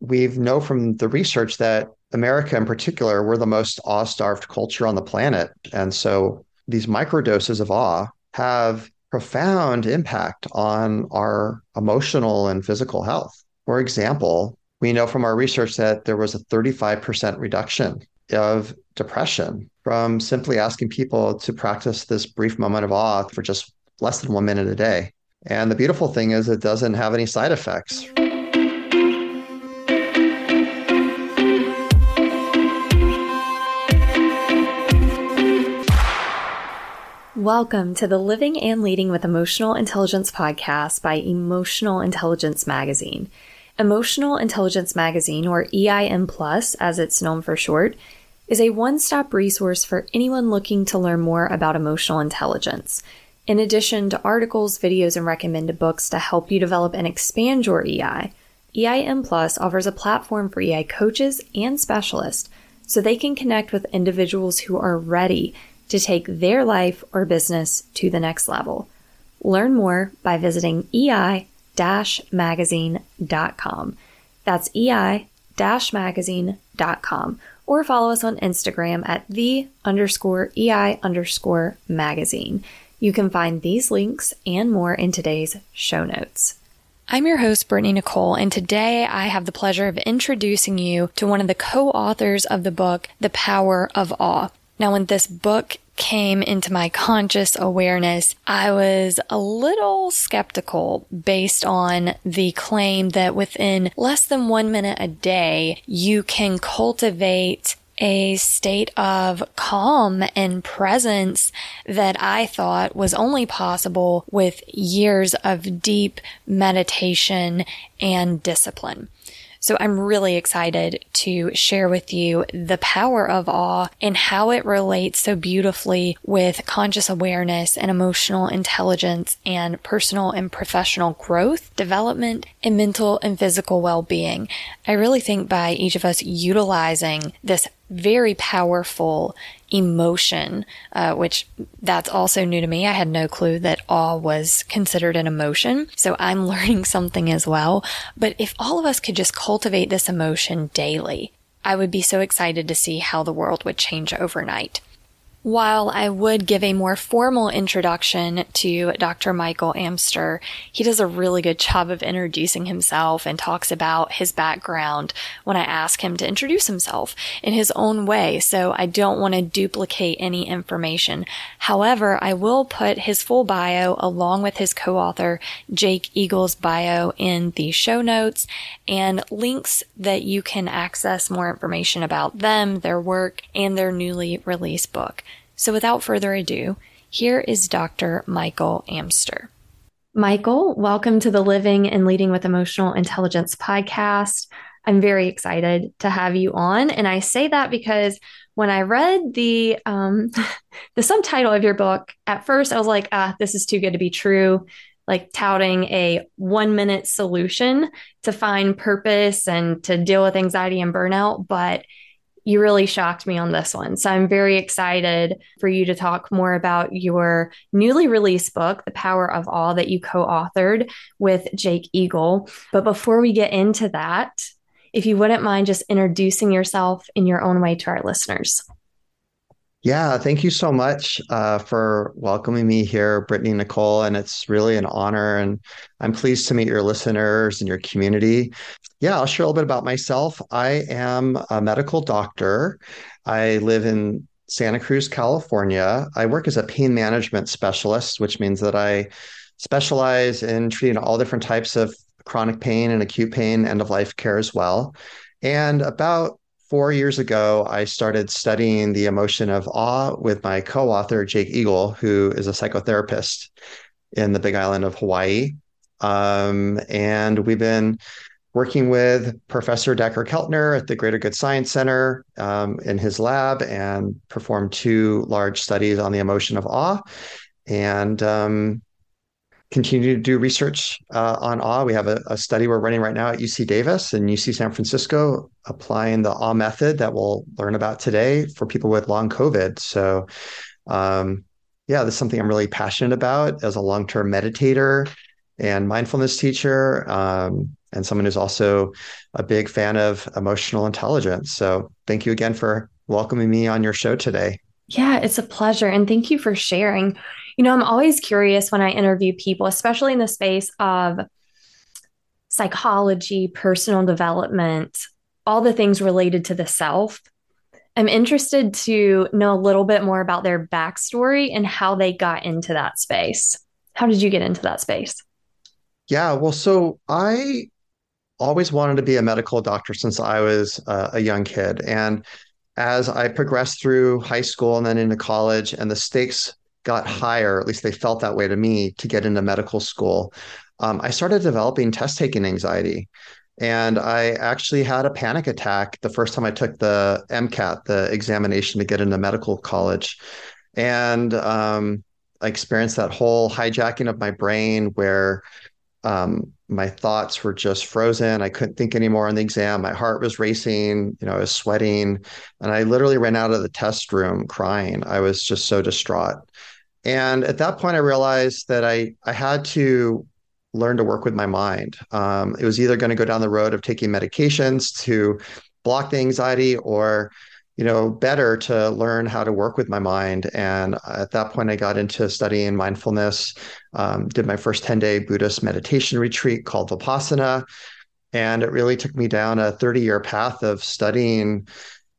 we know from the research that America in particular, we're the most awe starved culture on the planet. And so these microdoses of awe have profound impact on our emotional and physical health. For example, we know from our research that there was a 35% reduction of depression from simply asking people to practice this brief moment of awe for just less than one minute a day. And the beautiful thing is, it doesn't have any side effects. Welcome to the Living and Leading with Emotional Intelligence podcast by Emotional Intelligence Magazine. Emotional Intelligence Magazine, or EIM Plus as it's known for short, is a one stop resource for anyone looking to learn more about emotional intelligence. In addition to articles, videos, and recommended books to help you develop and expand your EI, EIM Plus offers a platform for EI coaches and specialists so they can connect with individuals who are ready to take their life or business to the next level. Learn more by visiting ei-magazine.com. That's ei-magazine.com or follow us on Instagram at the underscore ei underscore magazine. You can find these links and more in today's show notes. I'm your host, Brittany Nicole, and today I have the pleasure of introducing you to one of the co-authors of the book, The Power of Awe. Now, when this book came into my conscious awareness, I was a little skeptical based on the claim that within less than one minute a day, you can cultivate a state of calm and presence that I thought was only possible with years of deep meditation and discipline. So I'm really excited to share with you the power of awe and how it relates so beautifully with conscious awareness and emotional intelligence and personal and professional growth, development, and mental and physical well-being. I really think by each of us utilizing this very powerful emotion, uh, which that's also new to me. I had no clue that awe was considered an emotion. So I'm learning something as well. But if all of us could just cultivate this emotion daily, I would be so excited to see how the world would change overnight. While I would give a more formal introduction to Dr. Michael Amster, he does a really good job of introducing himself and talks about his background when I ask him to introduce himself in his own way. So I don't want to duplicate any information. However, I will put his full bio along with his co-author Jake Eagle's bio in the show notes and links that you can access more information about them, their work, and their newly released book. So without further ado, here is Dr. Michael Amster. Michael, welcome to the Living and Leading with Emotional Intelligence podcast. I'm very excited to have you on. And I say that because when I read the um, the subtitle of your book, at first I was like, ah, this is too good to be true. Like touting a one minute solution to find purpose and to deal with anxiety and burnout. But you really shocked me on this one. So I'm very excited for you to talk more about your newly released book, The Power of Awe, that you co authored with Jake Eagle. But before we get into that, if you wouldn't mind just introducing yourself in your own way to our listeners. Yeah, thank you so much uh, for welcoming me here, Brittany Nicole. And it's really an honor. And I'm pleased to meet your listeners and your community. Yeah, I'll share a little bit about myself. I am a medical doctor. I live in Santa Cruz, California. I work as a pain management specialist, which means that I specialize in treating all different types of chronic pain and acute pain, end of life care as well. And about four years ago, I started studying the emotion of awe with my co author, Jake Eagle, who is a psychotherapist in the big island of Hawaii. Um, and we've been working with Professor Dacher Keltner at the Greater Good Science Center um, in his lab and performed two large studies on the emotion of awe. And um, continue to do research uh, on awe. We have a, a, study we're running right now at UC Davis and UC San Francisco, applying the awe method that we'll learn about today for people with long COVID. So, um, yeah, this is something I'm really passionate about as a long term meditator and mindfulness teacher, um, and someone who's also a big fan of emotional intelligence. So thank you again for welcoming me on your show today. Yeah, it's a pleasure. And thank you for sharing. You know, I'm always curious when I interview people, especially in the space of psychology, personal development, all the things related to the self. I'm interested to know a little bit more about their backstory and how they got into that space. How did you get into that space? Yeah, well, so I always wanted to be a medical doctor since I was uh, a young kid. And as I progressed through high school and then into college, and the stakes got higher, at least they felt that way to me, to get into medical school, um, I started developing test taking anxiety. And I actually had a panic attack the first time I took the MCAT, the examination to get into medical college. And um, I experienced that whole hijacking of my brain where um, my thoughts were just frozen. I couldn't think anymore on the exam. My heart was racing. You know, I was sweating, and I literally ran out of the test room crying. I was just so distraught. And at that point, I realized that I I had to learn to work with my mind. Um, it was either going to go down the road of taking medications to block the anxiety, or you know, better to learn how to work with my mind. And at that point, I got into studying mindfulness, um, did my first 10 day Buddhist meditation retreat called Vipassana. And it really took me down a 30 year path of studying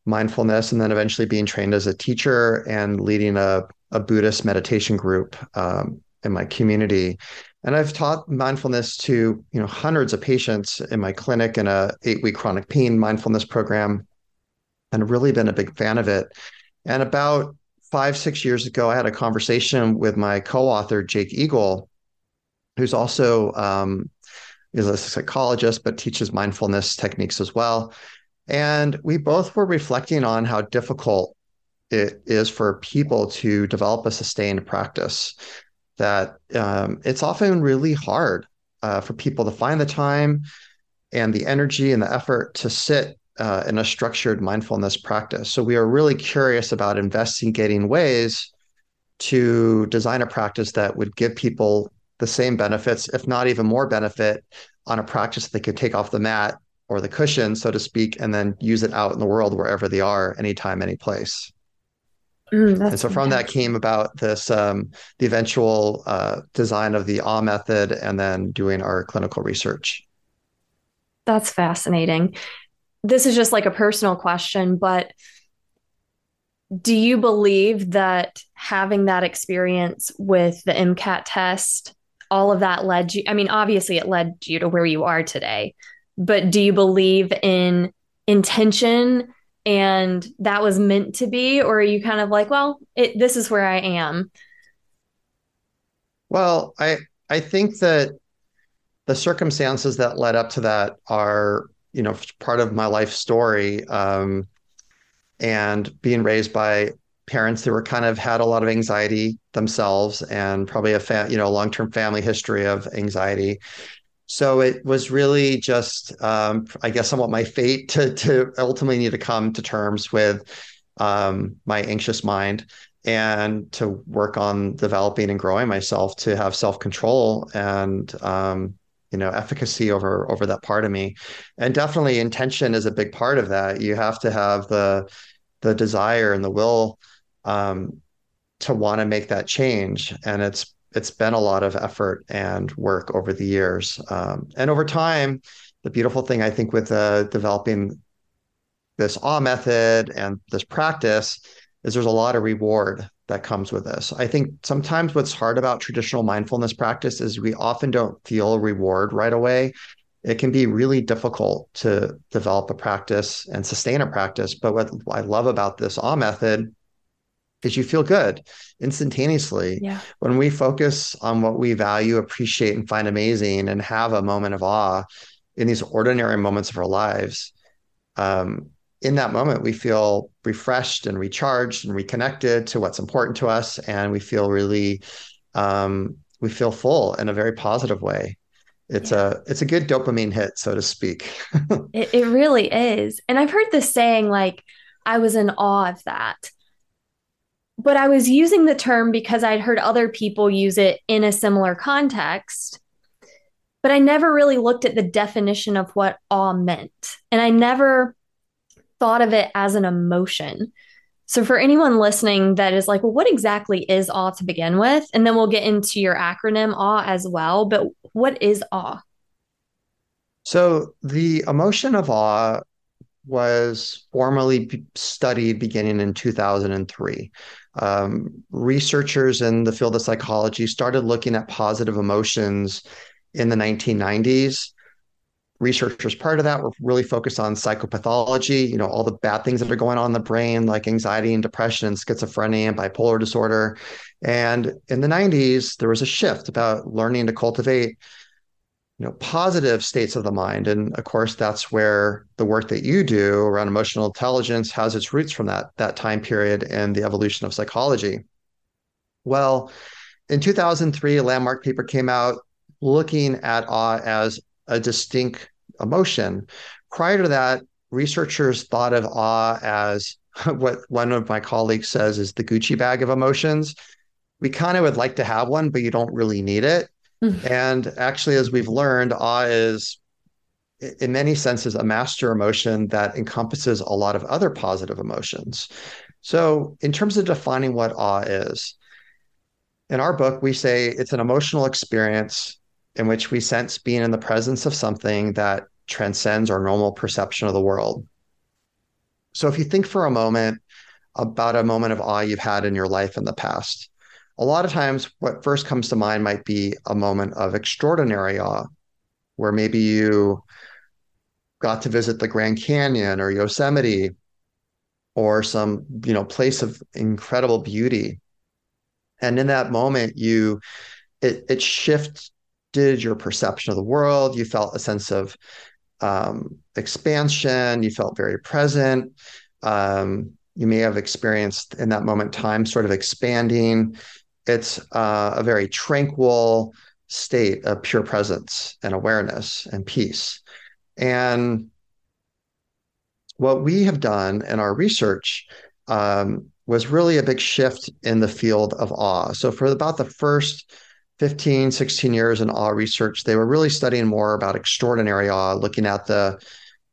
mindfulness and then eventually being trained as a teacher and leading a, a Buddhist meditation group um, in my community. And I've taught mindfulness to you know hundreds of patients in my clinic in a eight week chronic pain mindfulness program and really been a big fan of it. And about five, six years ago, I had a conversation with my co-author, Jake Eagle, who's also um, is a psychologist, but teaches mindfulness techniques as well. And we both were reflecting on how difficult it is for people to develop a sustained practice. That um, it's often really hard uh, for people to find the time and the energy and the effort to sit uh, in a structured mindfulness practice. So we are really curious about investigating ways to design a practice that would give people the same benefits, if not even more benefit, on a practice that they could take off the mat or the cushion, so to speak, and then use it out in the world wherever they are, anytime, any place. Mm, and so from that came about this um, the eventual uh, design of the Ah method and then doing our clinical research. That's fascinating this is just like a personal question, but do you believe that having that experience with the MCAT test, all of that led you? I mean, obviously, it led you to where you are today, but do you believe in intention and that was meant to be? Or are you kind of like, well, it, this is where I am? Well, I, I think that the circumstances that led up to that are you know part of my life story um, and being raised by parents who were kind of had a lot of anxiety themselves and probably a fa- you know long-term family history of anxiety so it was really just um, i guess somewhat my fate to to ultimately need to come to terms with um, my anxious mind and to work on developing and growing myself to have self-control and um, you know efficacy over over that part of me. And definitely intention is a big part of that. You have to have the the desire and the will um, to want to make that change. And it's it's been a lot of effort and work over the years um, and over time the beautiful thing i think with uh, developing this ah method and this practice is there's a lot of reward that comes with this. I think sometimes what's hard about traditional mindfulness practice is we often don't feel reward right away. It can be really difficult to develop a practice and sustain a practice. But what I love about this Ah method is you feel good instantaneously. Yeah. When we focus on what we value, appreciate, and find amazing and have a moment of awe in these ordinary moments of our lives, um, in that moment, we feel refreshed and recharged and reconnected to what's important to us, and we feel really, um, we feel full in a very positive way. It's yeah. a it's a good dopamine hit, so to speak. it, it really is, and I've heard this saying like, "I was in awe of that." But I was using the term because I'd heard other people use it in a similar context. but I never really looked at the definition of what awe meant. And I never thought of it as an emotion. So, for anyone listening that is like, well, what exactly is awe to begin with? And then we'll get into your acronym awe as well. But what is awe? So, the emotion of awe was formally studied beginning in 2003. Um, researchers in the field of psychology started looking at positive emotions in the 1990s researchers prior to that were really focused on psychopathology, you know, all the bad things that are going on in the brain, like anxiety and depression schizophrenia and bipolar disorder. And in the 90s, there was a shift about learning to cultivate, you know, positive states of the mind. And of course, that's where the work that you do around emotional intelligence has its roots from that, that time period and the evolution of psychology. Well, in 2003, a landmark paper came out looking at awe as a distinct emotion. Prior to that, researchers thought of awe as what one of my colleagues says is the Gucci bag of emotions. We kind of would like to have one, but you don't really need it. Mm. And actually, as we've learned, awe is, in many senses, a master emotion that encompasses a lot of other positive emotions. So, in terms of defining what awe is, in our book, we say it's an emotional experience in which we sense being in the presence of something that transcends our normal perception of the world. So, if you think for a moment about a moment of awe you've had in your life in the past, a lot of times what first comes to mind might be a moment of extraordinary awe, where maybe you got to visit the Grand Canyon or Yosemite or some you know place of incredible beauty and in that moment you it it shifts did your perception of the world. You felt a sense of um, expansion. You felt very present. Um, you may have experienced in that moment time sort of expanding. It's uh, a very tranquil state of pure presence and awareness and peace. And what we have done in our research um, was really a big shift in the field of awe. So, for about the first 15, 16 years in awe research, they were really studying more about extraordinary awe, looking at the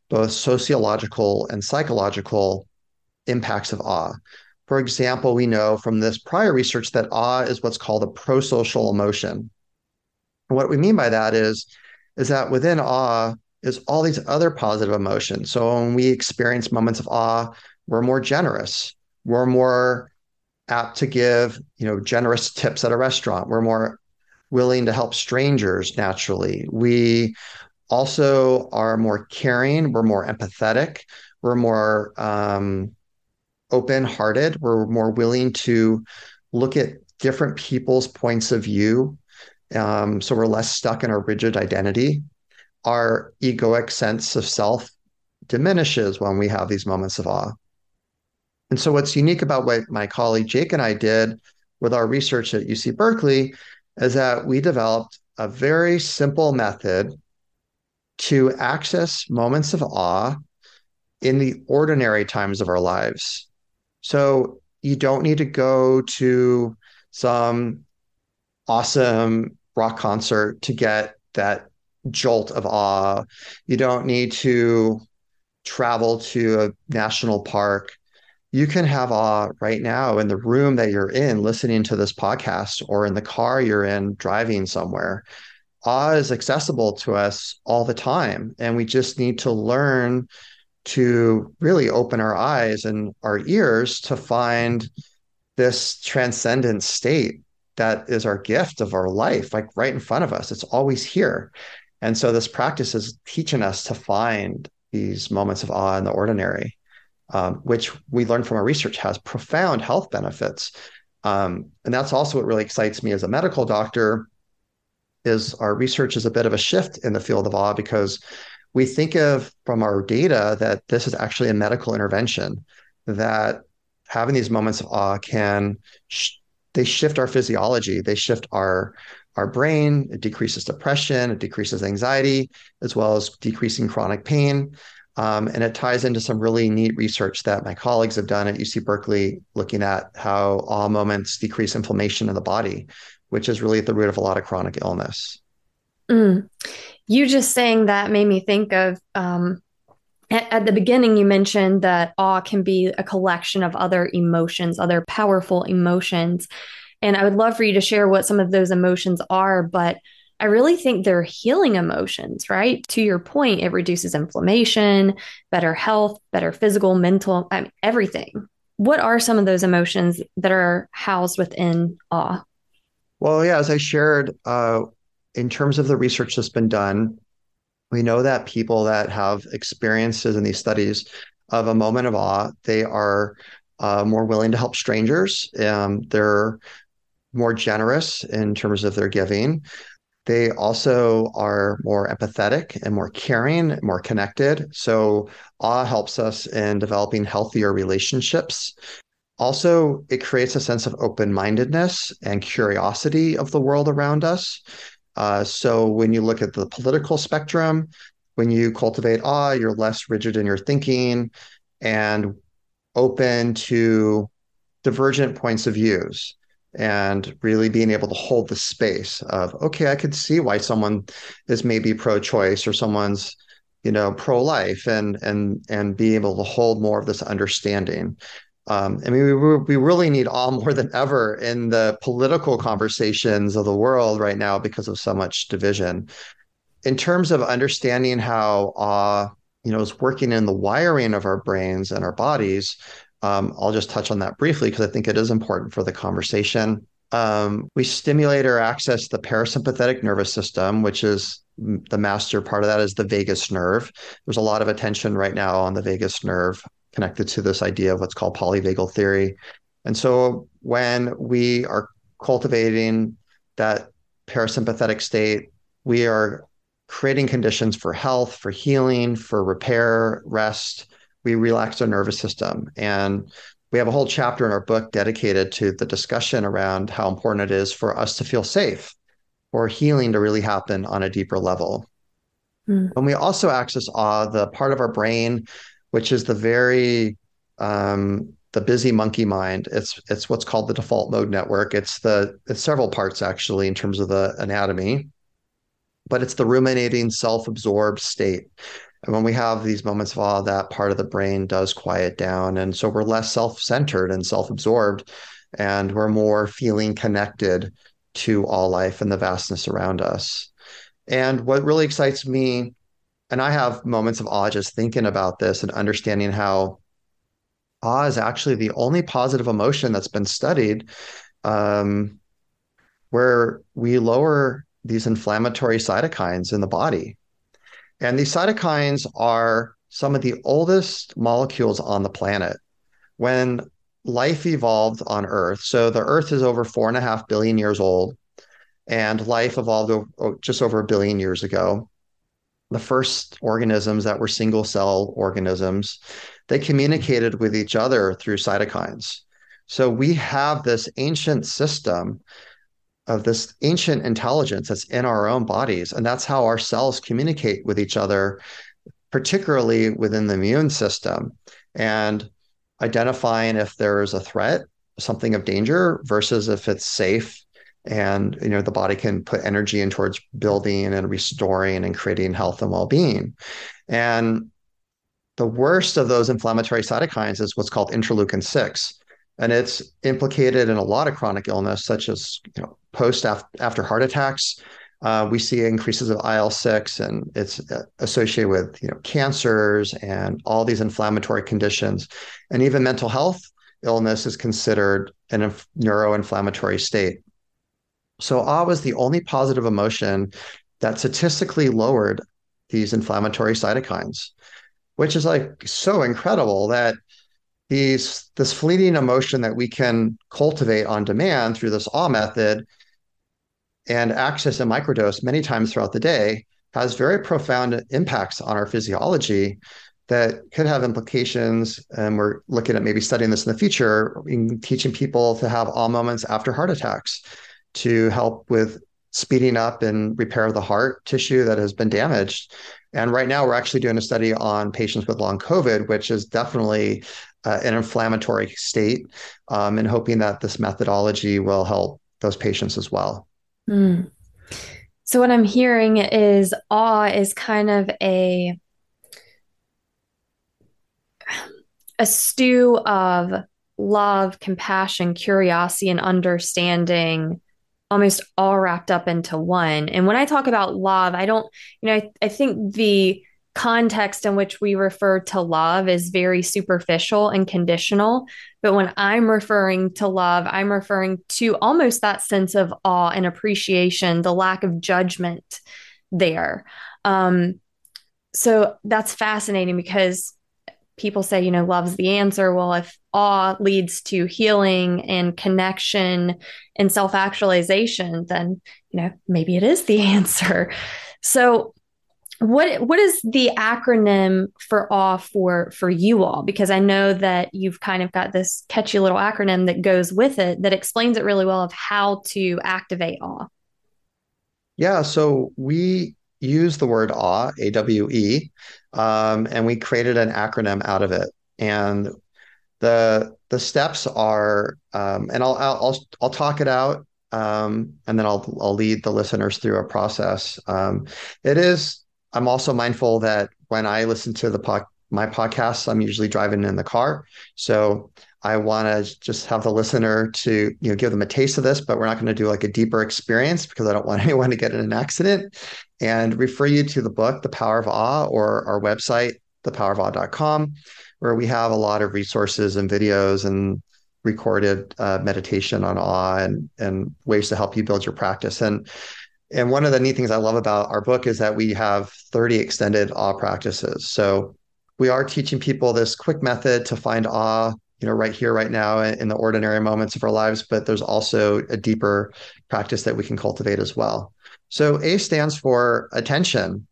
both sociological and psychological impacts of awe. For example, we know from this prior research that awe is what's called a prosocial emotion. And what we mean by that is, is that within awe is all these other positive emotions. So when we experience moments of awe, we're more generous. We're more apt to give, you know, generous tips at a restaurant. We're more willing to help strangers naturally. We also are more caring, we're more empathetic, we're more um, open hearted, we're more willing to look at different people's points of view. Um, so we're less stuck in our rigid identity. Our egoic sense of self diminishes when we have these moments of awe. And so, what's unique about what my colleague Jake and I did with our research at UC Berkeley is that we developed a very simple method to access moments of awe in the ordinary times of our lives. So you don't need to go to some awesome rock concert to get that jolt of awe. You don't need to travel to a national park you can have awe right now in the room that you're in listening to this podcast or in the car you're in driving somewhere. Awe is accessible to us all the time. And we just need to learn to really open our eyes and our ears to find this transcendent state that is our gift of our life, like right in front of us. It's always here. And so this practice is teaching us to find these moments of awe in the ordinary um, which we learned from our research has profound health benefits. Um, and that's also what really excites me as a medical doctor is our research is a bit of a shift in the field of awe because we think of from our data that this is actually a medical intervention that having these moments of awe can sh- they shift our physiology they shift our our brain it decreases depression it decreases anxiety as well as decreasing chronic pain um, and it ties into some really neat research that my colleagues have done at UC Berkeley, looking at how awe moments decrease inflammation in the body, which is really at the root of a lot of chronic illness. Mm. You just saying that made me think of um, at, at, the beginning, you mentioned that awe can be a collection of other emotions, other powerful emotions. And I would love for you to share what some of those emotions are, but I really think they're healing emotions, right? To your point, it reduces inflammation, better health, better physical, mental, I mean, everything. What are some of those emotions that are housed within awe? Well, yeah, as I shared, uh, in terms of the research that's been done, we know that people that have experiences in these studies of a moment of awe, they are uh, more willing to help strangers. Um, they're more generous in terms of their giving. They also are more empathetic and more caring, more connected. So, awe helps us in developing healthier relationships. Also, it creates a sense of open mindedness and curiosity of the world around us. Uh, so when you look at the political spectrum, when you cultivate awe, you're less rigid in your thinking and open to divergent points of views and really being able to hold the space of okay i could see why someone is maybe pro-choice or someone's you know pro-life and and and be able to hold more of this understanding um, I mean, we, we really need awe more than ever in the political conversations of the world right now because of so much division. In terms of understanding how awe, you know, is working in the wiring of our brains and our bodies, um, I'll just touch on that briefly because I think it is important for the conversation. Um, we stimulate or access the parasympathetic nervous system, which is the master part of that is the vagus nerve. There's a lot of attention right now on the vagus nerve connected to this idea of what's called polyvagal theory. And so when we are cultivating that parasympathetic state, we are creating conditions for health, for healing, for repair, rest. We relax our nervous system. And we have a whole chapter in our book dedicated to the discussion around how important it is for us to feel safe, for healing to really happen on a deeper level. Mm. When we also access awe, the part of our brain which is the very um, the busy monkey mind. It's it's what's called the default mode network. It's the it's several parts actually in terms of the anatomy, but it's the ruminating, self-absorbed state. And when we have these moments of awe, that part of the brain does quiet down, and so we're less self-centered and self-absorbed, and we're more feeling connected to all life and the vastness around us. And what really excites me and I have moments of awe just thinking about this and understanding how awe is actually the only positive emotion that's been studied um, where we lower these inflammatory cytokines in the body. And these cytokines are some of the oldest molecules on the planet. When life evolved on Earth, so the Earth is over four and a half billion years old, and life evolved just over a billion years ago the first organisms that were single cell organisms, they communicated with each other through cytokines. So we have this ancient system of this ancient intelligence that's in our own bodies. And that's how our cells communicate with each other, particularly within the immune system, and identifying if there is a threat, something of danger, versus if it's safe and you know the body can put energy in towards building and restoring and creating health and well-being. And the worst of those inflammatory cytokines is what's called interleukin 6 and it's implicated in a lot of chronic illness such as you know post after heart attacks. Uh, we see increases of il-6 and it's uh, associated with you know cancers and all these inflammatory conditions. And even mental health illness is considered inf- neuroinflammatory state so awe was the only positive emotion that statistically lowered these inflammatory cytokines, which is like so incredible that these this fleeting emotion that we can cultivate on demand through this awe method and access and microdose many times throughout the day has very profound impacts on our physiology that could have implications. And we're looking at maybe studying this in the future, in teaching people to have awe moments after heart attacks to help with speeding up and repair of the heart tissue that has been damaged. And right now, we're actually doing a study on patients with long COVID, which is definitely uh, an inflammatory state, um, and hoping that this methodology will help those patients as well. Mm. So, what I'm hearing is awe is kind of a a stew of love, compassion, curiosity, and understanding almost all wrapped up into one. And when I talk about love, I don't, you know, I, I think the context in which we refer to love is very superficial and conditional. But when I'm referring to love, I'm referring to almost that sense of awe and appreciation, the lack of judgment there. Um, so that's fascinating because people say, you know, love's the answer. Well, if awe leads to healing and connection and self actualization, then, you know, maybe it is the answer. So, what what is the acronym for awe for for you all because i know that you've kind of got this catchy little acronym that goes with it that explains it really well of how to activate awe yeah so we use the word awe a-w-e um, and we created an acronym out of it. And the the steps are, um, and I'll, I'll I'll talk it out, um, and then I'll I'll lead the listeners through a process. Um, it is. I'm also mindful that when I listen to the po- my podcasts, I'm usually driving in the car, so I want to just have the listener to you know give them a taste of this, but we're not going to do like a deeper experience because I don't want anyone to get in an accident and refer you to the book, The Power of Awe, or our website, thepowerofawe.com, where we have a lot of resources and videos and recorded uh, meditation on awe and, and ways to help you build your practice. And and one of the neat things I love about our book is that we have 30 extended awe practices. So we are teaching people this quick method to find awe, you know, right here, right now in the ordinary moments of our lives, but there's also a deeper practice that we can cultivate as well. So A stands for attention.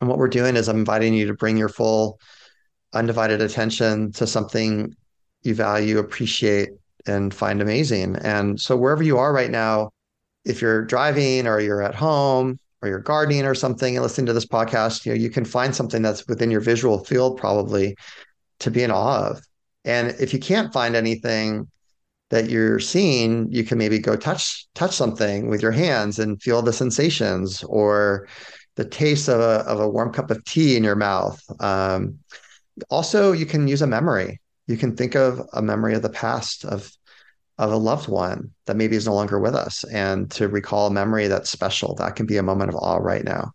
And what we're doing is I'm inviting you to bring your full undivided attention to something you value, appreciate, and find amazing. And so wherever you are right now, if you're driving or you're at home or you're gardening or something and listening to this podcast, you know, you can find something that's within your visual field probably to be in awe of. And if you can't find anything, that you're seeing, you can maybe go touch touch something with your hands and feel the sensations or the taste of a, of a warm cup of tea in your mouth. Um, also, you can use a memory. You can think of a memory of the past of of a loved one that maybe is no longer with us, and to recall a memory that's special. That can be a moment of awe right now.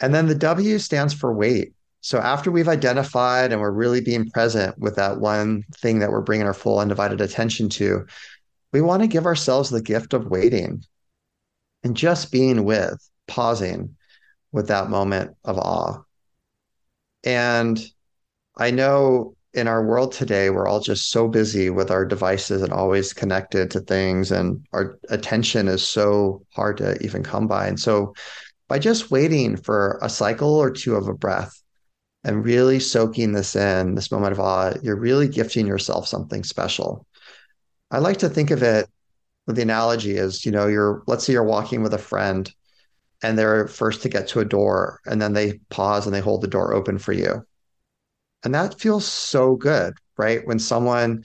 And then the W stands for wait. So after we've identified and we're really being present with that one thing that we're bringing our full undivided attention to, we want to give ourselves the gift of waiting and just being with, pausing with that moment of awe. And I know in our world today, we're all just so busy with our devices and always connected to things, and our attention is so hard to even come by. And so, by just waiting for a cycle or two of a breath, and really soaking this in, this moment of awe, you're really gifting yourself something special. I like to think of it the analogy is, you know, you're, let's say you're walking with a friend and they're first to get to a door and then they pause and they hold the door open for you. And that feels so good, right? When someone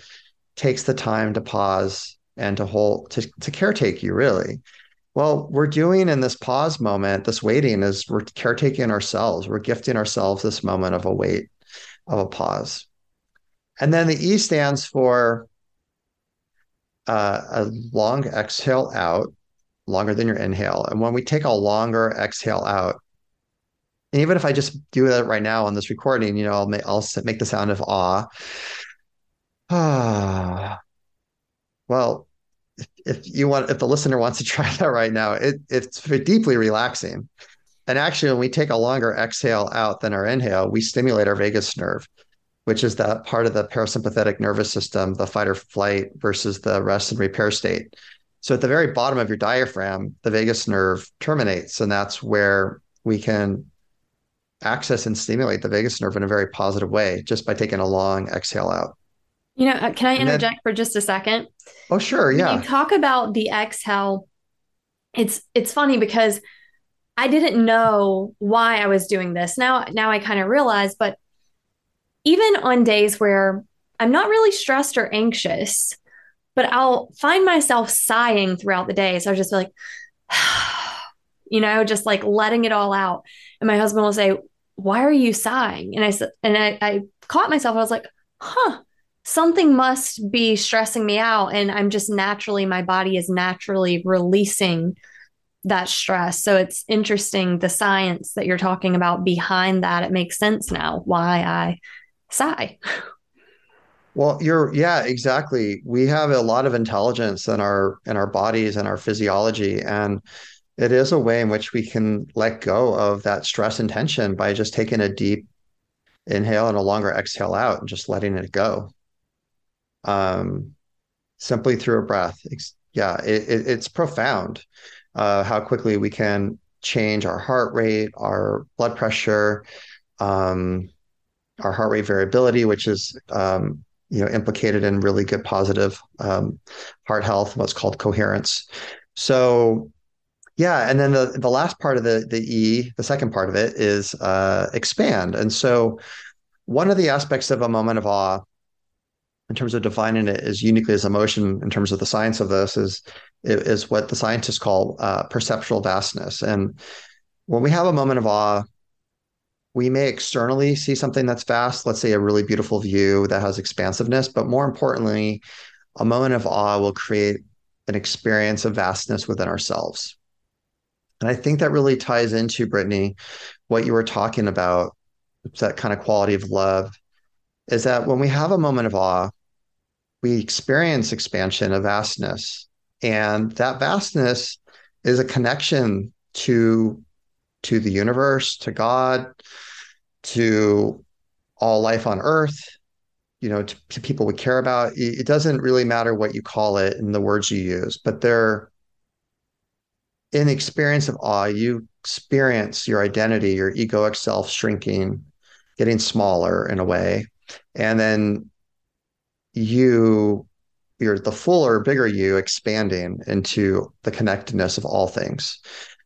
takes the time to pause and to hold, to, to caretake you, really. Well, we're doing in this pause moment, this waiting is we're caretaking ourselves. We're gifting ourselves this moment of a wait, of a pause. And then the E stands for uh, a long exhale out, longer than your inhale. And when we take a longer exhale out, and even if I just do that right now on this recording, you know, I'll make, I'll make the sound of. Ah. well, if you want, if the listener wants to try that right now, it, it's deeply relaxing. And actually, when we take a longer exhale out than our inhale, we stimulate our vagus nerve, which is that part of the parasympathetic nervous system, the fight or flight versus the rest and repair state. So at the very bottom of your diaphragm, the vagus nerve terminates, and that's where we can access and stimulate the vagus nerve in a very positive way just by taking a long exhale out. You know, uh, can I interject then, for just a second? Oh, sure. Yeah. When you talk about the exhale, it's it's funny because I didn't know why I was doing this. Now now I kind of realize, but even on days where I'm not really stressed or anxious, but I'll find myself sighing throughout the day. So I'll just be like, you know, just like letting it all out. And my husband will say, Why are you sighing? And I said, and I, I caught myself. I was like, Huh, something must be stressing me out. And I'm just naturally, my body is naturally releasing that stress. So it's interesting the science that you're talking about behind that. It makes sense now why I sigh. Well, you're yeah, exactly. We have a lot of intelligence in our in our bodies and our physiology and it is a way in which we can let go of that stress and tension by just taking a deep inhale and a longer exhale out and just letting it go. Um, simply through a breath. It's, yeah, it, it, it's profound uh, how quickly we can change our heart rate, our blood pressure, um, our heart rate variability, which is um, you know implicated in really good positive um, heart health, what's called coherence. So yeah, and then the the last part of the the E, the second part of it is uh, expand. And so one of the aspects of a moment of awe, in terms of defining it as uniquely as emotion, in terms of the science of this, is is what the scientists call uh, perceptual vastness. And when we have a moment of awe, we may externally see something that's vast, let's say a really beautiful view that has expansiveness, but more importantly, a moment of awe will create an experience of vastness within ourselves. And I think that really ties into, Brittany, what you were talking about, that kind of quality of love, is that when we have a moment of awe, we experience expansion of vastness. And that vastness is a connection to, to the universe, to God, to all life on earth, you know, to, to people we care about. It, doesn't really matter what you call it and the words you use, but they're in the experience of awe, you experience your identity, your egoic self shrinking, getting smaller in a way. And then you, you're the fuller, bigger you expanding into the connectedness of all things.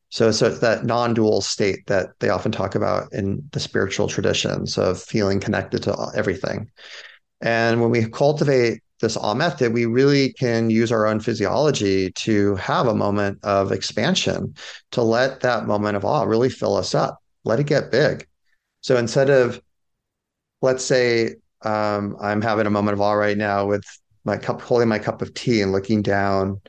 So, so it's that non-dual state that they often talk about in the spiritual traditions of feeling connected to everything. And when we cultivate this awe method, we really can use our own physiology to have a moment of expansion, to let that moment of awe really fill us up, let it get big. So instead of, let's say, um, I'm having a moment of awe right now with my cup, holding my cup of tea and looking down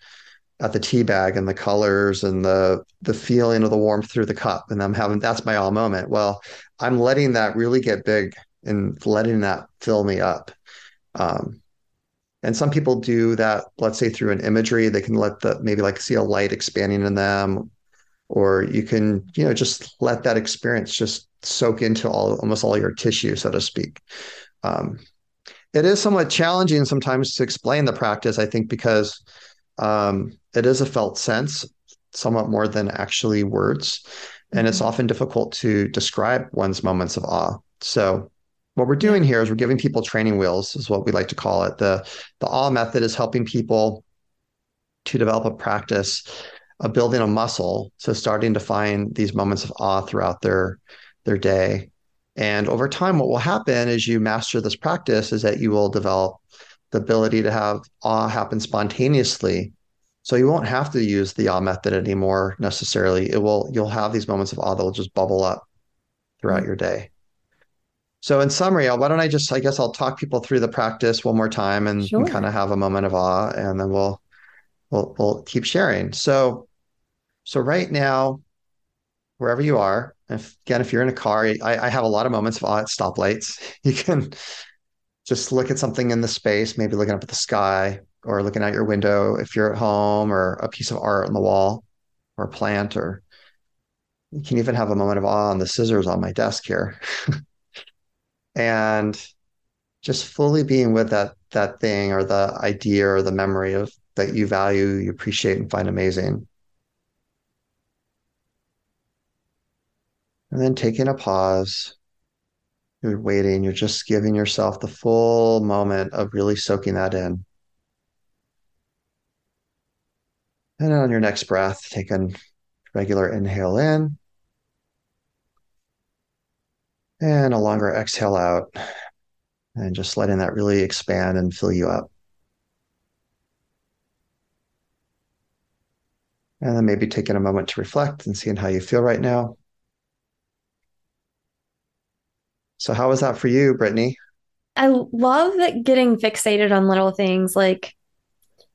at the tea bag and the colors and the the feeling of the warmth through the cup, and I'm having that's my awe moment. Well, I'm letting that really get big and letting that fill me up. Um, and some people do that, let's say through an imagery, they can let the maybe like see a light expanding in them, or you can, you know, just let that experience just soak into all almost all your tissue, so to speak. Um, it is somewhat challenging sometimes to explain the practice, I think, because um, it is a felt sense, somewhat more than actually words. And it's mm-hmm. often difficult to describe one's moments of awe. So what we're doing here is we're giving people training wheels, is what we like to call it. The the awe method is helping people to develop a practice of building a muscle. So starting to find these moments of awe throughout their their day. And over time, what will happen as you master this practice is that you will develop the ability to have awe happen spontaneously. So you won't have to use the awe method anymore necessarily. It will you'll have these moments of awe that will just bubble up throughout mm-hmm. your day. So in summary, why don't I just, I guess I'll talk people through the practice one more time and, sure. and kind of have a moment of awe and then we'll, we'll, we'll keep sharing. So, so right now, wherever you are, if, again, if you're in a car, I, I have a lot of moments of awe at stoplights. You can just look at something in the space, maybe looking up at the sky or looking out your window if you're at home or a piece of art on the wall or a plant or you can even have a moment of awe on the scissors on my desk here. and just fully being with that that thing or the idea or the memory of that you value, you appreciate and find amazing. And then taking a pause, you're waiting, you're just giving yourself the full moment of really soaking that in. And on your next breath, take a regular inhale in and a longer exhale out and just letting that really expand and fill you up. And then maybe taking a moment to reflect and seeing how you feel right now. So, how was that for you, Brittany? I love that getting fixated on little things. Like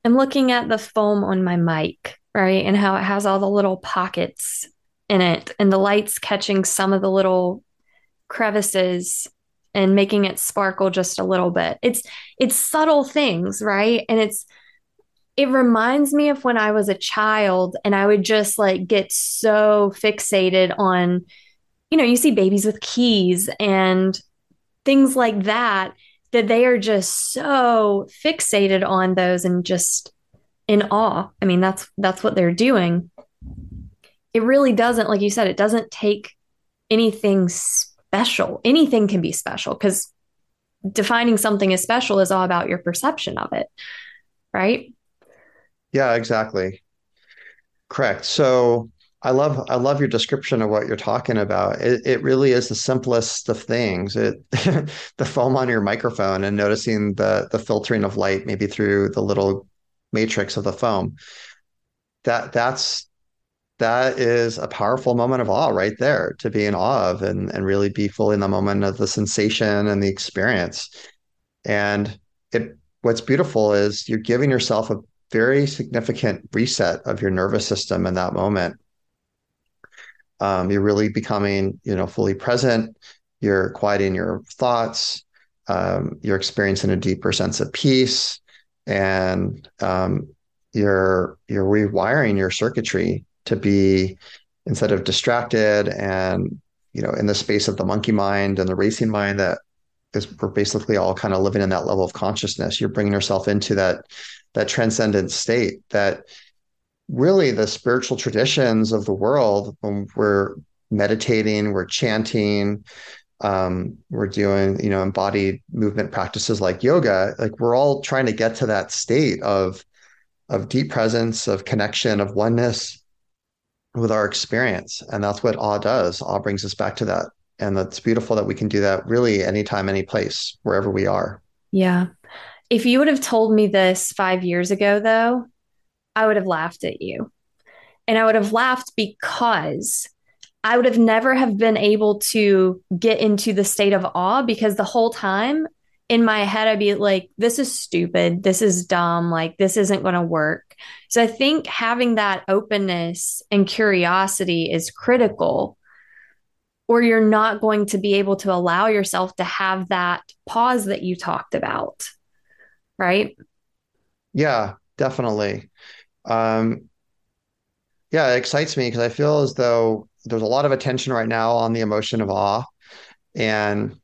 I'm looking at the foam on my mic, right? And how it has all the little pockets in it, and the light's catching some of the little crevices and making it sparkle just a little bit. It's it's subtle things, right? And it's it reminds me of when I was a child and I would just like get so fixated on you know, you see babies with keys and things like that that they are just so fixated on those and just in awe. I mean, that's that's what they're doing. It really doesn't like you said it doesn't take anything special. Anything can be special cuz defining something as special is all about your perception of it. Right? Yeah, exactly. Correct. So I love I love your description of what you're talking about. It it really is the simplest of things. It the foam on your microphone and noticing the the filtering of light maybe through the little matrix of the foam. That that's that is a powerful moment of awe right there to be in awe of and, and really be fully in the moment of the sensation and the experience. And it what's beautiful is you're giving yourself a very significant reset of your nervous system in that moment um, you're really becoming, you know, fully present. You're quieting your thoughts. Um, you're experiencing a deeper sense of peace, and um, you're you're rewiring your circuitry to be instead of distracted and you know in the space of the monkey mind and the racing mind that is we're basically all kind of living in that level of consciousness. You're bringing yourself into that that transcendent state that really the spiritual traditions of the world when we're meditating, we're chanting, um, we're doing, you know, embodied movement practices like yoga, like we're all trying to get to that state of of deep presence, of connection, of oneness with our experience. And that's what awe does. Awe brings us back to that. And that's beautiful that we can do that really anytime, any place, wherever we are. Yeah. If you would have told me this five years ago, though, I would have laughed at you. And I would have laughed because I would have never have been able to get into the state of awe because the whole time in my head I'd be like this is stupid, this is dumb, like this isn't going to work. So I think having that openness and curiosity is critical or you're not going to be able to allow yourself to have that pause that you talked about. Right? Yeah, definitely. Um, yeah, it excites me because I feel as though there's a lot of attention right now on the emotion of awe. And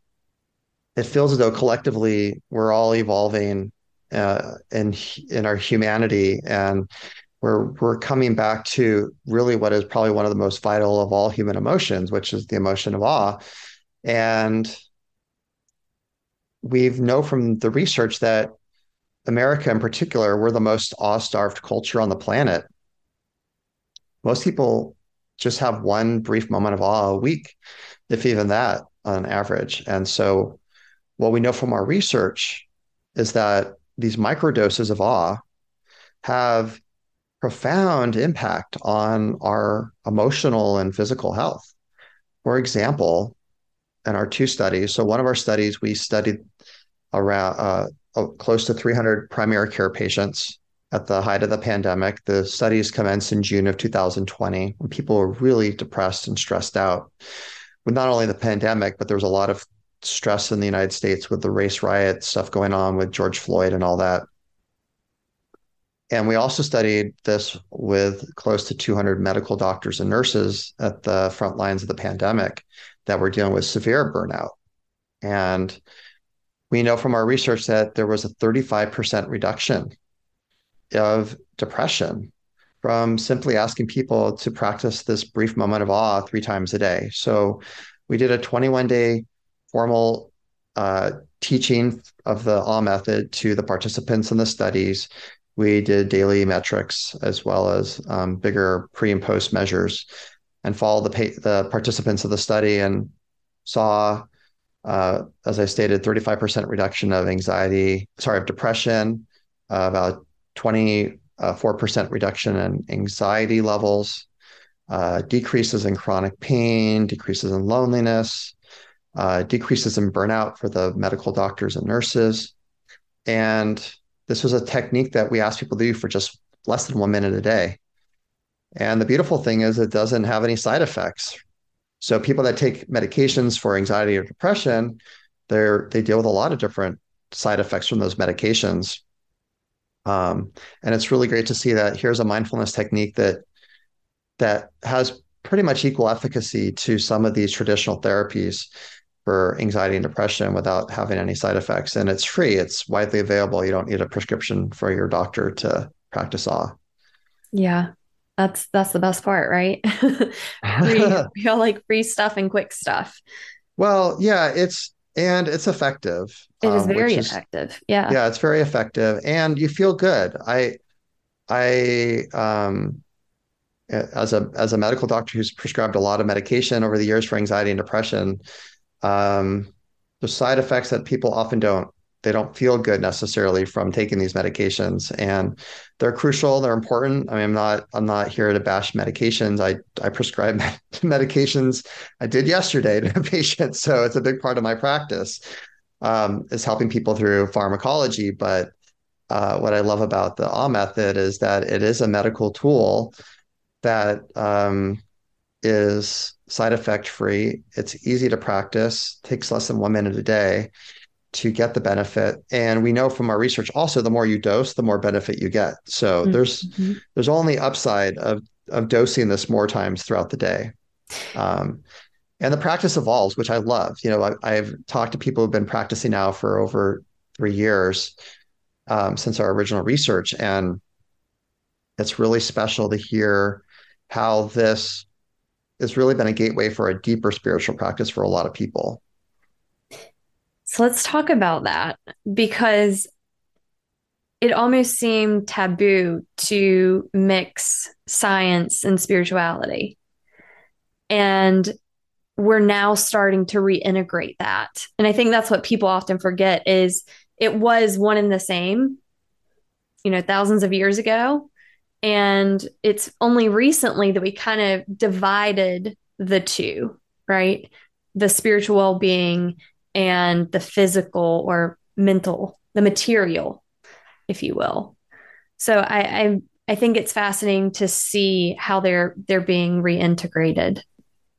it feels as though collectively we're all evolving uh, in in our humanity, and we're we're coming back to really what is probably one of the most vital of all human emotions, which is the emotion of awe. And we know from the research that America in particular, we're the most awe starved culture on the planet. Most people just have one brief moment of awe a week, if even that on average. And so, what we know from our research is that these microdoses of awe have profound impact on our emotional and physical health. For example, in our two studies, so one of our studies, we studied around uh, close to 300 primary care patients at the height of the pandemic. The studies commenced in June of 2020 when people were really depressed and stressed out with not only the pandemic, but there was a lot of stress in the United States with the race riot stuff going on with George Floyd and all that. And we also studied this with close to 200 medical doctors and nurses at the front lines of the pandemic that were dealing with severe burnout. And we know from our research that there was a 35% reduction of depression from simply asking people to practice this brief moment of awe three times a day. So we did a 21 day formal uh, teaching of the awe method to the participants in the studies. We did daily metrics as well as um, bigger pre and post measures and followed the, pa- the participants of the study and saw uh, as I stated, 35% reduction of anxiety, sorry, of depression, uh, about 20 a 4% reduction in anxiety levels, uh, decreases in chronic pain, decreases in loneliness, uh, decreases in burnout for the medical doctors and nurses. And this was a technique that we asked people to do for just less than one minute a day. And the beautiful thing is, it doesn't have any side effects. So people that take medications for anxiety or depression, they're they deal with a lot of different side effects from those medications. Um, and it's really great to see that here's a mindfulness technique that that has pretty much equal efficacy to some of these traditional therapies for anxiety and depression without having any side effects. And it's free, it's widely available. You don't need a prescription for your doctor to practice awe. Yeah. That's that's the best part, right? free, we all like free stuff and quick stuff. Well, yeah, it's and it's effective. It is um, very effective. yeah. Yeah, it's very effective and you feel good. I I um as a as a medical doctor who's prescribed a lot of medication over the years for anxiety and depression, um, the side effects that people often don't they don't feel good necessarily from taking these medications and they're crucial they're important. I mean i'm not i'm not here to bash medications. I i prescribe medications. I did yesterday to a patient so it's a big part of my practice um, is helping people through pharmacology. But uh, what i love about the awe method is that it is a medical tool that um, is side effect free. It's easy to practice, takes less than one minute a day to get the benefit. And we know from our research also the more you dose, the more benefit you get. So mm-hmm. there's there's only upside of of dosing this more times throughout the day. Um, and the practice evolves, which I love. You know, I, have talked to people who've been practicing now for over three years um, since our original research, and it's really special to hear how this has really been a gateway for a deeper spiritual practice for a lot of people. So let's talk about that because it almost seemed taboo to mix science and spirituality. And we're now starting to reintegrate that. And I think that's what people often forget is it was one and the same, you know, thousands of years ago. And it's only recently that we kind of divided the two, right? The spiritual well being and the physical or mental, the material, if you will. So I, I, I think it's fascinating to see how they're they're being reintegrated.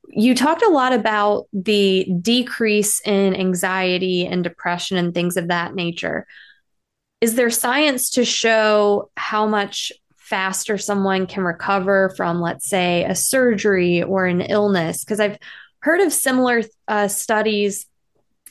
You talked a lot about the decrease in anxiety and depression and things of that nature. Is there science to show how much faster someone can recover from, let's say, a surgery or an illness. Because I've heard of similar uh, studies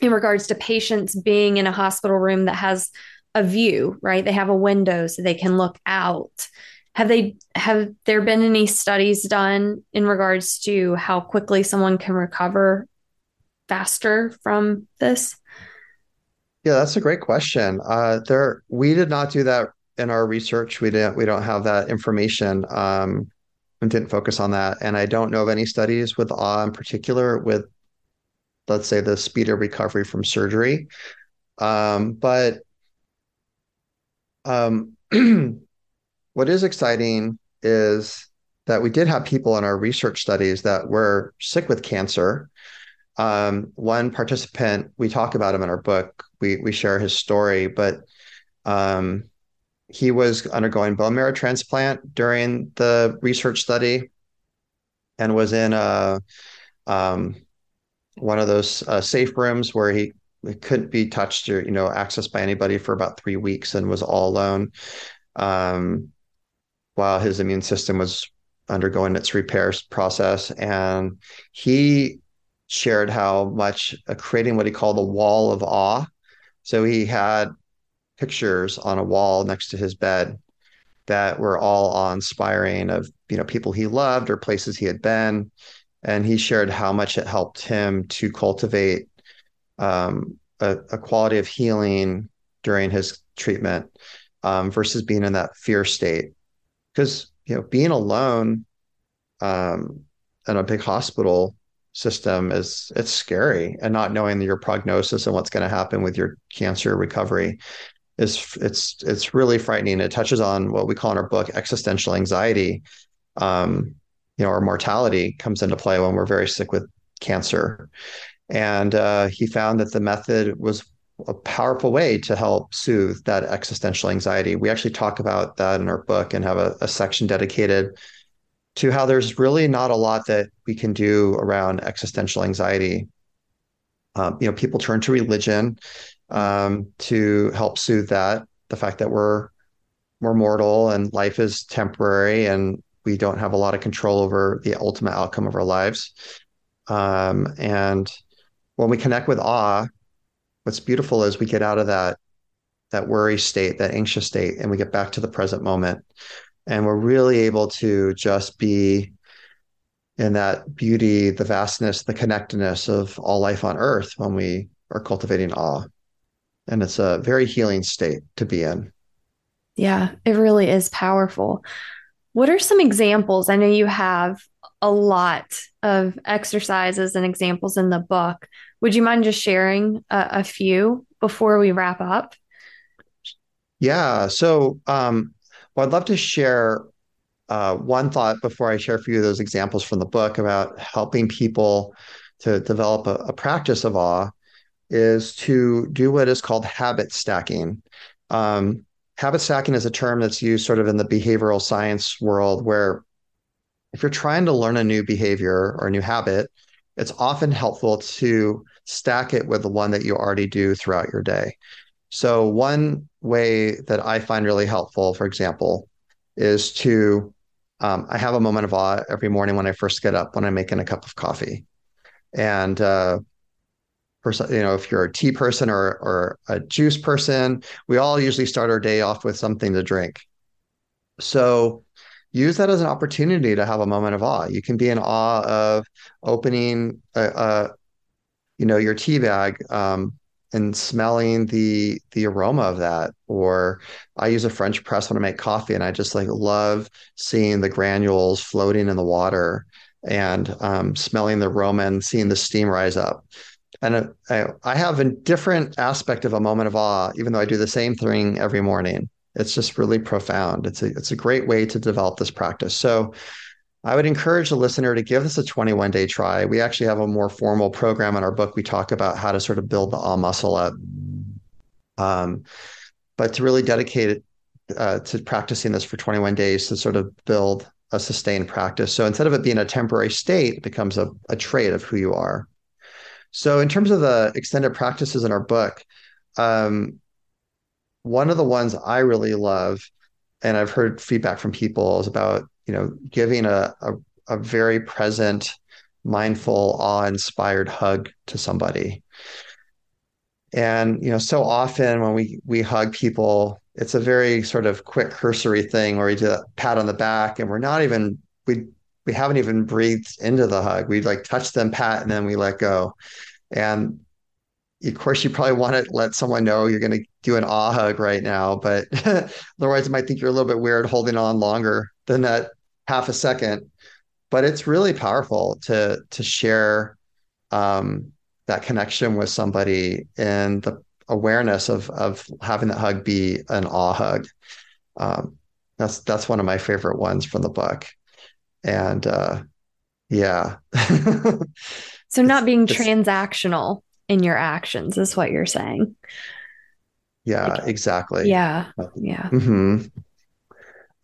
in regards to patients being in a hospital room that has a view, right? They have a window so they can look out. Have they have there been any studies done in regards to how quickly someone can recover faster from this? Yeah, that's a great question. Uh, there, we did not do that in our research, we didn't we don't have that information um, and didn't focus on that. And I don't know of any studies with awe in particular with, let's say, the speed of recovery from surgery. Um, but um, what is exciting is that we did have people in our research studies that were sick with cancer. Um, one participant, we talk about him in our book. We we share his story, but um, he was undergoing bone marrow transplant during the research study and was in a um, one of those uh, safe rooms where he, couldn't be touched or you know accessed by anybody for about three weeks and was all alone um, while his immune system was undergoing its repair process. And he shared how much uh, creating what he called a wall of awe. So he had pictures on a wall next to his bed that were all awe-inspiring of you know people he loved or places he had been and he shared how much it helped him to cultivate um, a, a, quality of healing during his treatment um, versus being in that fear state because you know being alone um, in a big hospital system is it's scary and not knowing your prognosis and what's going to happen with your cancer recovery is it's it's really frightening. It touches on what we call in our book existential anxiety. Um, you know, our mortality comes into play when we're very sick with cancer, and uh, he found that the method was a powerful way to help soothe that existential anxiety. We actually talk about that in our book and have a, a section dedicated to how there's really not a lot that we can do around existential anxiety. Um, you know, people turn to religion um, to help soothe that. The fact that we're we're mortal and life is temporary and we don't have a lot of control over the ultimate outcome of our lives. Um, and when we connect with awe, what's beautiful is we get out of that that worry state, that anxious state, and we get back to the present moment. And we're really able to just be in that beauty, the vastness, the connectedness of all life on earth when we are cultivating awe. And it's a very healing state to be in. Yeah, it really is powerful. What are some examples? I know you have a lot of exercises and examples in the book. Would you mind just sharing a, a few before we wrap up? Yeah. So, um, well, I'd love to share uh, one thought before I share a few of those examples from the book about helping people to develop a, a practice of awe is to do what is called habit stacking. Um, habit stacking is a term that's used sort of in the behavioral science world where if you're trying to learn a new behavior or a new habit, it's often helpful to stack it with the one that you already do throughout your day. So, one way that I find really helpful, for example, is to um, I have a moment of awe every morning when I first get up when I'm making a cup of coffee. And uh, you know, if you're a tea person or or a juice person, we all usually start our day off with something to drink. So use that as an opportunity to have a moment of awe. You can be in awe of opening a, a you know, your tea bag um, and smelling the the aroma of that. Or I use a French press when I make coffee, and I just like love seeing the granules floating in the water and um, smelling the aroma and seeing the steam rise up and I, I have a different aspect of a moment of awe, even though I do the same thing every morning. It's just really profound. It's a it's a great way to develop this practice. So I would encourage the listener to give this a 21 day try. We actually have a more formal program in our book. We talk about how to sort of build the awe muscle up. Um, but to really dedicate it uh, to practicing this for 21 days to sort of build a sustained practice. So instead of it being a temporary state, it becomes a, a trait of who you are. So, in terms of the extended practices in our book, um, one of the ones I really love, and I've heard feedback from people, is about you know giving a a, a very present, mindful, awe-inspired hug to somebody. And you know, so often when we we hug people, it's a very sort of quick cursory thing where we do a pat on the back, and we're not even we we haven't even breathed into the hug. We like touch them, pat, and then we let go. And of course, you probably want to let someone know you're going to do an awe hug right now, but otherwise, it might think you're a little bit weird holding on longer than that half a second. But it's really powerful to to share um, that connection with somebody and the awareness of of having that hug be an awe hug. Um, that's that's one of my favorite ones from the book, and uh, yeah. So not being transactional in your actions is what you're saying. Yeah, like, exactly. Yeah. Yeah. Mm-hmm.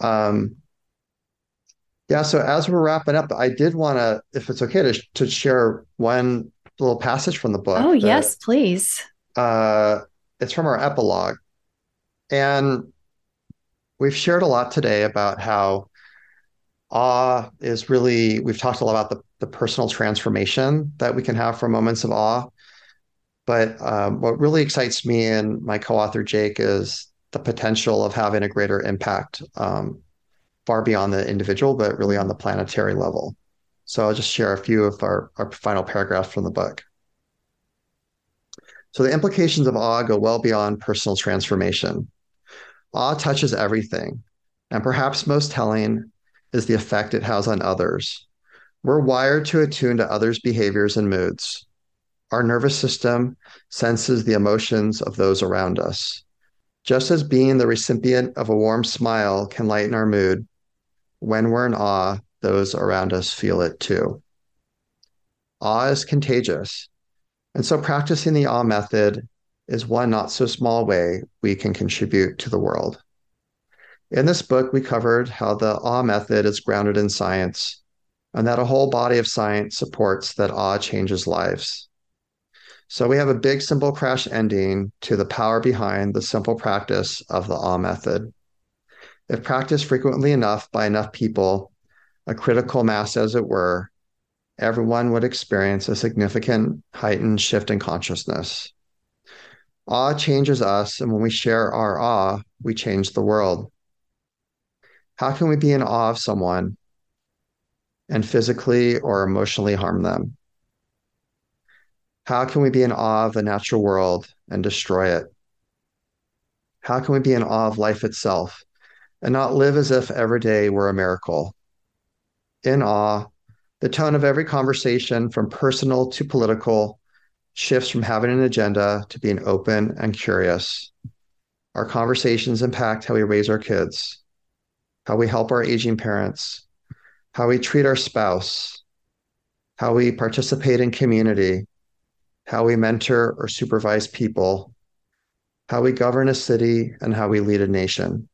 Um, yeah. So as we're wrapping up, I did want to, if it's okay, to to share one little passage from the book. Oh that, yes, please. Uh, it's from our epilogue, and we've shared a lot today about how awe is really. We've talked a lot about the the personal transformation that we can have from moments of awe. But um, what really excites me and my co-author Jake is the potential of having a greater impact um, far beyond the individual, but really on the planetary level. So I'll just share a few of our, our final paragraphs from the book. So the implications of awe go well beyond personal transformation. Awe touches everything, and perhaps most telling is the effect it has on others, we're wired to attune to others' behaviors and moods. Our nervous system senses the emotions of those around us. Just as being the recipient of a warm smile can lighten our mood, when we're in awe, those around us feel it too. Awe is contagious. And so practicing the awe method is one not so small way we can contribute to the world. In this book, we covered how the awe method is grounded in science and that a whole body of science supports that awe changes lives. So we have a big simple crash ending to the power behind the simple practice of the awe method. If practiced frequently enough by enough people, a critical mass as it were, everyone would experience a significant heightened shift in consciousness. Awe changes us, and when we share our awe, we change the world. How can we be in awe of someone and physically or emotionally harm them? How can we be in awe of the natural world and destroy it? How can we be in awe of life itself and not live as if every day were a miracle? In awe, the tone of every conversation, from personal to political, shifts from having an agenda to being open and curious. Our conversations impact how we raise our kids, how we help our aging parents, how we treat our spouse, how we participate in community, how we mentor or supervise people, how we govern a city, and how we lead a nation.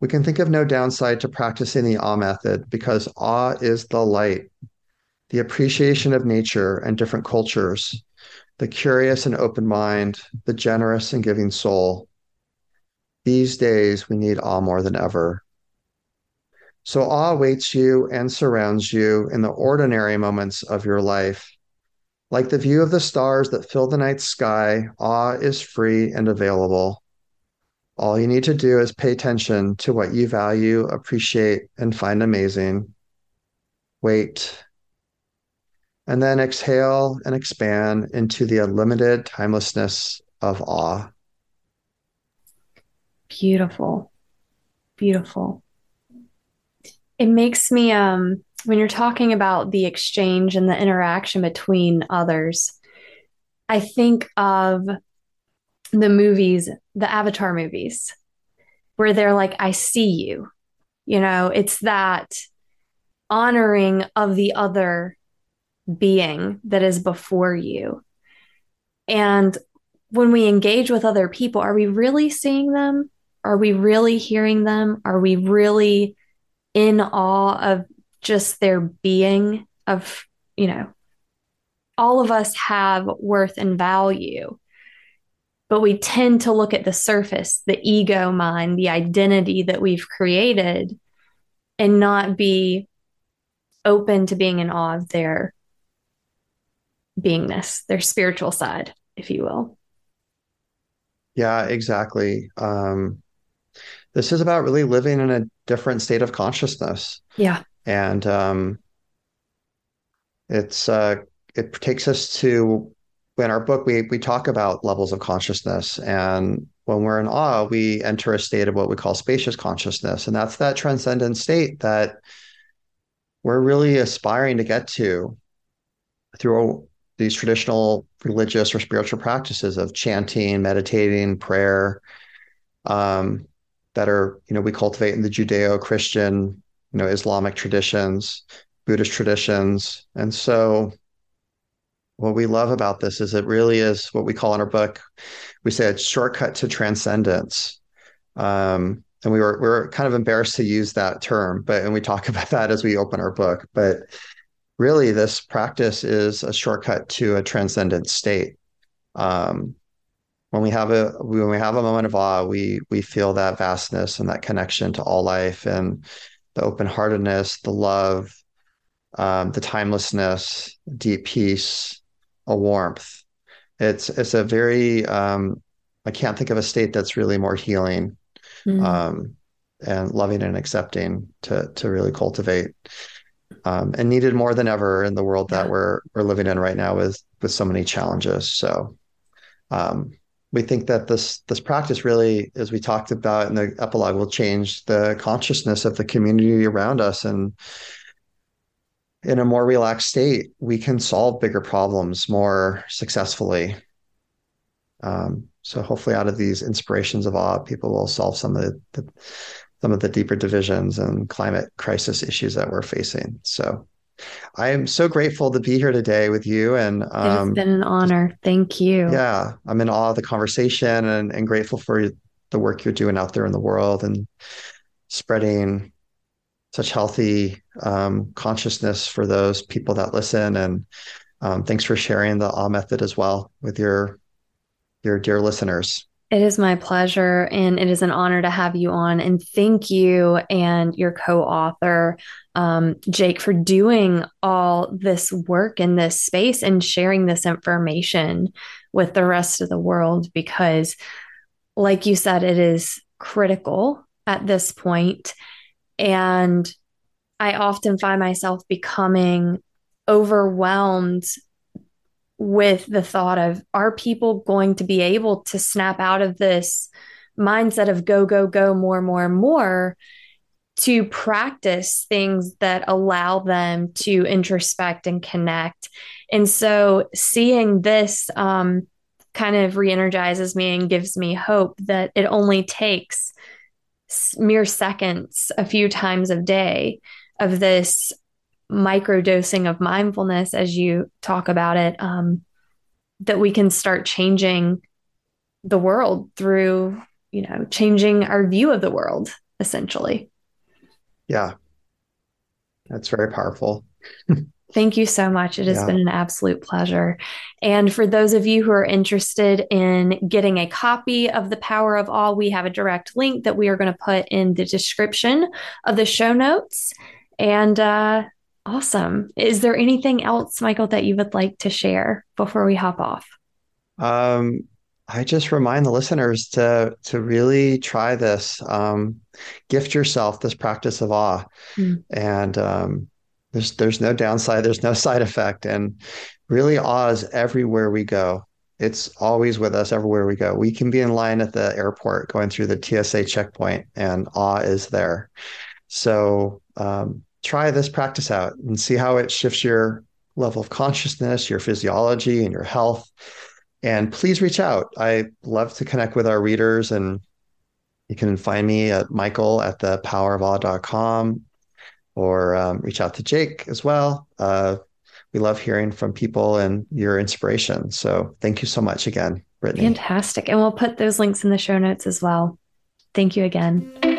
We can think of no downside to practicing the awe method because awe is the light, the appreciation of nature and different cultures, the curious and open mind, the generous and giving soul. These days, we need awe more than ever. So awe awaits you and surrounds you in the ordinary moments of your life. Like the view of the stars that fill the night sky, awe is free and available. All you need to do is pay attention to what you value, appreciate, and find amazing. Wait. And then exhale and expand into the unlimited timelessness of awe. Beautiful. Beautiful it makes me um when you're talking about the exchange and the interaction between others i think of the movies the avatar movies where they're like i see you. You know it's that honoring of the other being that is before you. And when we engage with other people are we really seeing them? Are we really hearing them? Are we really in awe of just their being of you know all of us have worth and value. But we tend to look at the surface the ego mind the identity that we've created and not be open to being in awe of their beingness their spiritual side if you will. Yeah exactly. Um this is about really living in a different state of consciousness. Yeah. And um, it's uh, it takes us to in our book we we talk about levels of consciousness and when we're in awe we enter a state of what we call spacious consciousness and that's that transcendent state that we're really aspiring to get to through these traditional religious or spiritual practices of chanting meditating prayer um, that are you know we cultivate in the Judeo-Christian, you know, Islamic traditions, Buddhist traditions, and so what we love about this is it really is what we call in our book. We say it's shortcut to transcendence. Um, and we were we were kind of embarrassed to use that term, but and we talk about that as we open our book. But really, this practice is a shortcut to a transcendent state. Um, when we have a when we have a moment of awe, we we feel that vastness and that connection to all life and the open heartedness, the love, um, the timelessness, deep peace, a warmth. It's it's a very um, I can't think of a state that's really more healing mm. um, and loving and accepting to to really cultivate. Um, and needed more than ever in the world that we're we're living in right now with with so many challenges. So um, we think that this this practice really, as we talked about in the epilogue, will change the consciousness of the community around us, and in a more relaxed state, we can solve bigger problems more successfully. Um, So hopefully, out of these inspirations of awe, people will solve some of the, the some of the deeper divisions and climate crisis issues that we're facing. So I am so grateful to be here today with you. And um, it has um, been an honor. Thank you. Yeah, I'm in awe of the conversation and, and grateful for the work you're doing out there in the world and spreading such healthy um, consciousness for those people that listen. And um, thanks for sharing the awe method as well with your your dear listeners. It is my pleasure, and it is an honor to have you on. And thank you and your co author, um, Jake, for doing all this work in this space and sharing this information with the rest of the world because, like you said, it is critical at this point. And I often find myself becoming overwhelmed with the thought of are people going to be able to snap out of this mindset of go, go, go, more, more, more to practice things that allow them to introspect and connect. And so seeing this um, kind of re energizes me and gives me hope that it only takes mere seconds, a few times a day of this microdosing of mindfulness as you talk about it um, that we can start changing the world through you know changing our view of the world essentially yeah that's very powerful Thank you so much. It has yeah. been an absolute pleasure. And for those of you who are interested in getting a copy of The Power of Awe, we have a direct link that we are going to put in the description of the show notes. And uh, Awesome. Is there anything else, Michael, that you would like to share before we hop off? Um, I just remind the listeners to to really try this. Um, gift yourself this practice of awe, mm. and um, there's there's no downside. There's no side effect, and really awe is everywhere we go. It's always with us everywhere we go. We can be in line at the airport going through the TSA checkpoint, and awe is there. So um, try this practice out and see how it shifts your level of consciousness, your physiology, and your health. And please reach out. I love to connect with our readers, and you can find me at Michael at the powerofawe.com or um, reach out to Jake as well. Uh, we love hearing from people and your inspiration. So thank you so much again, Brittany. Fantastic. And we'll put those links in the show notes as well. Thank you again.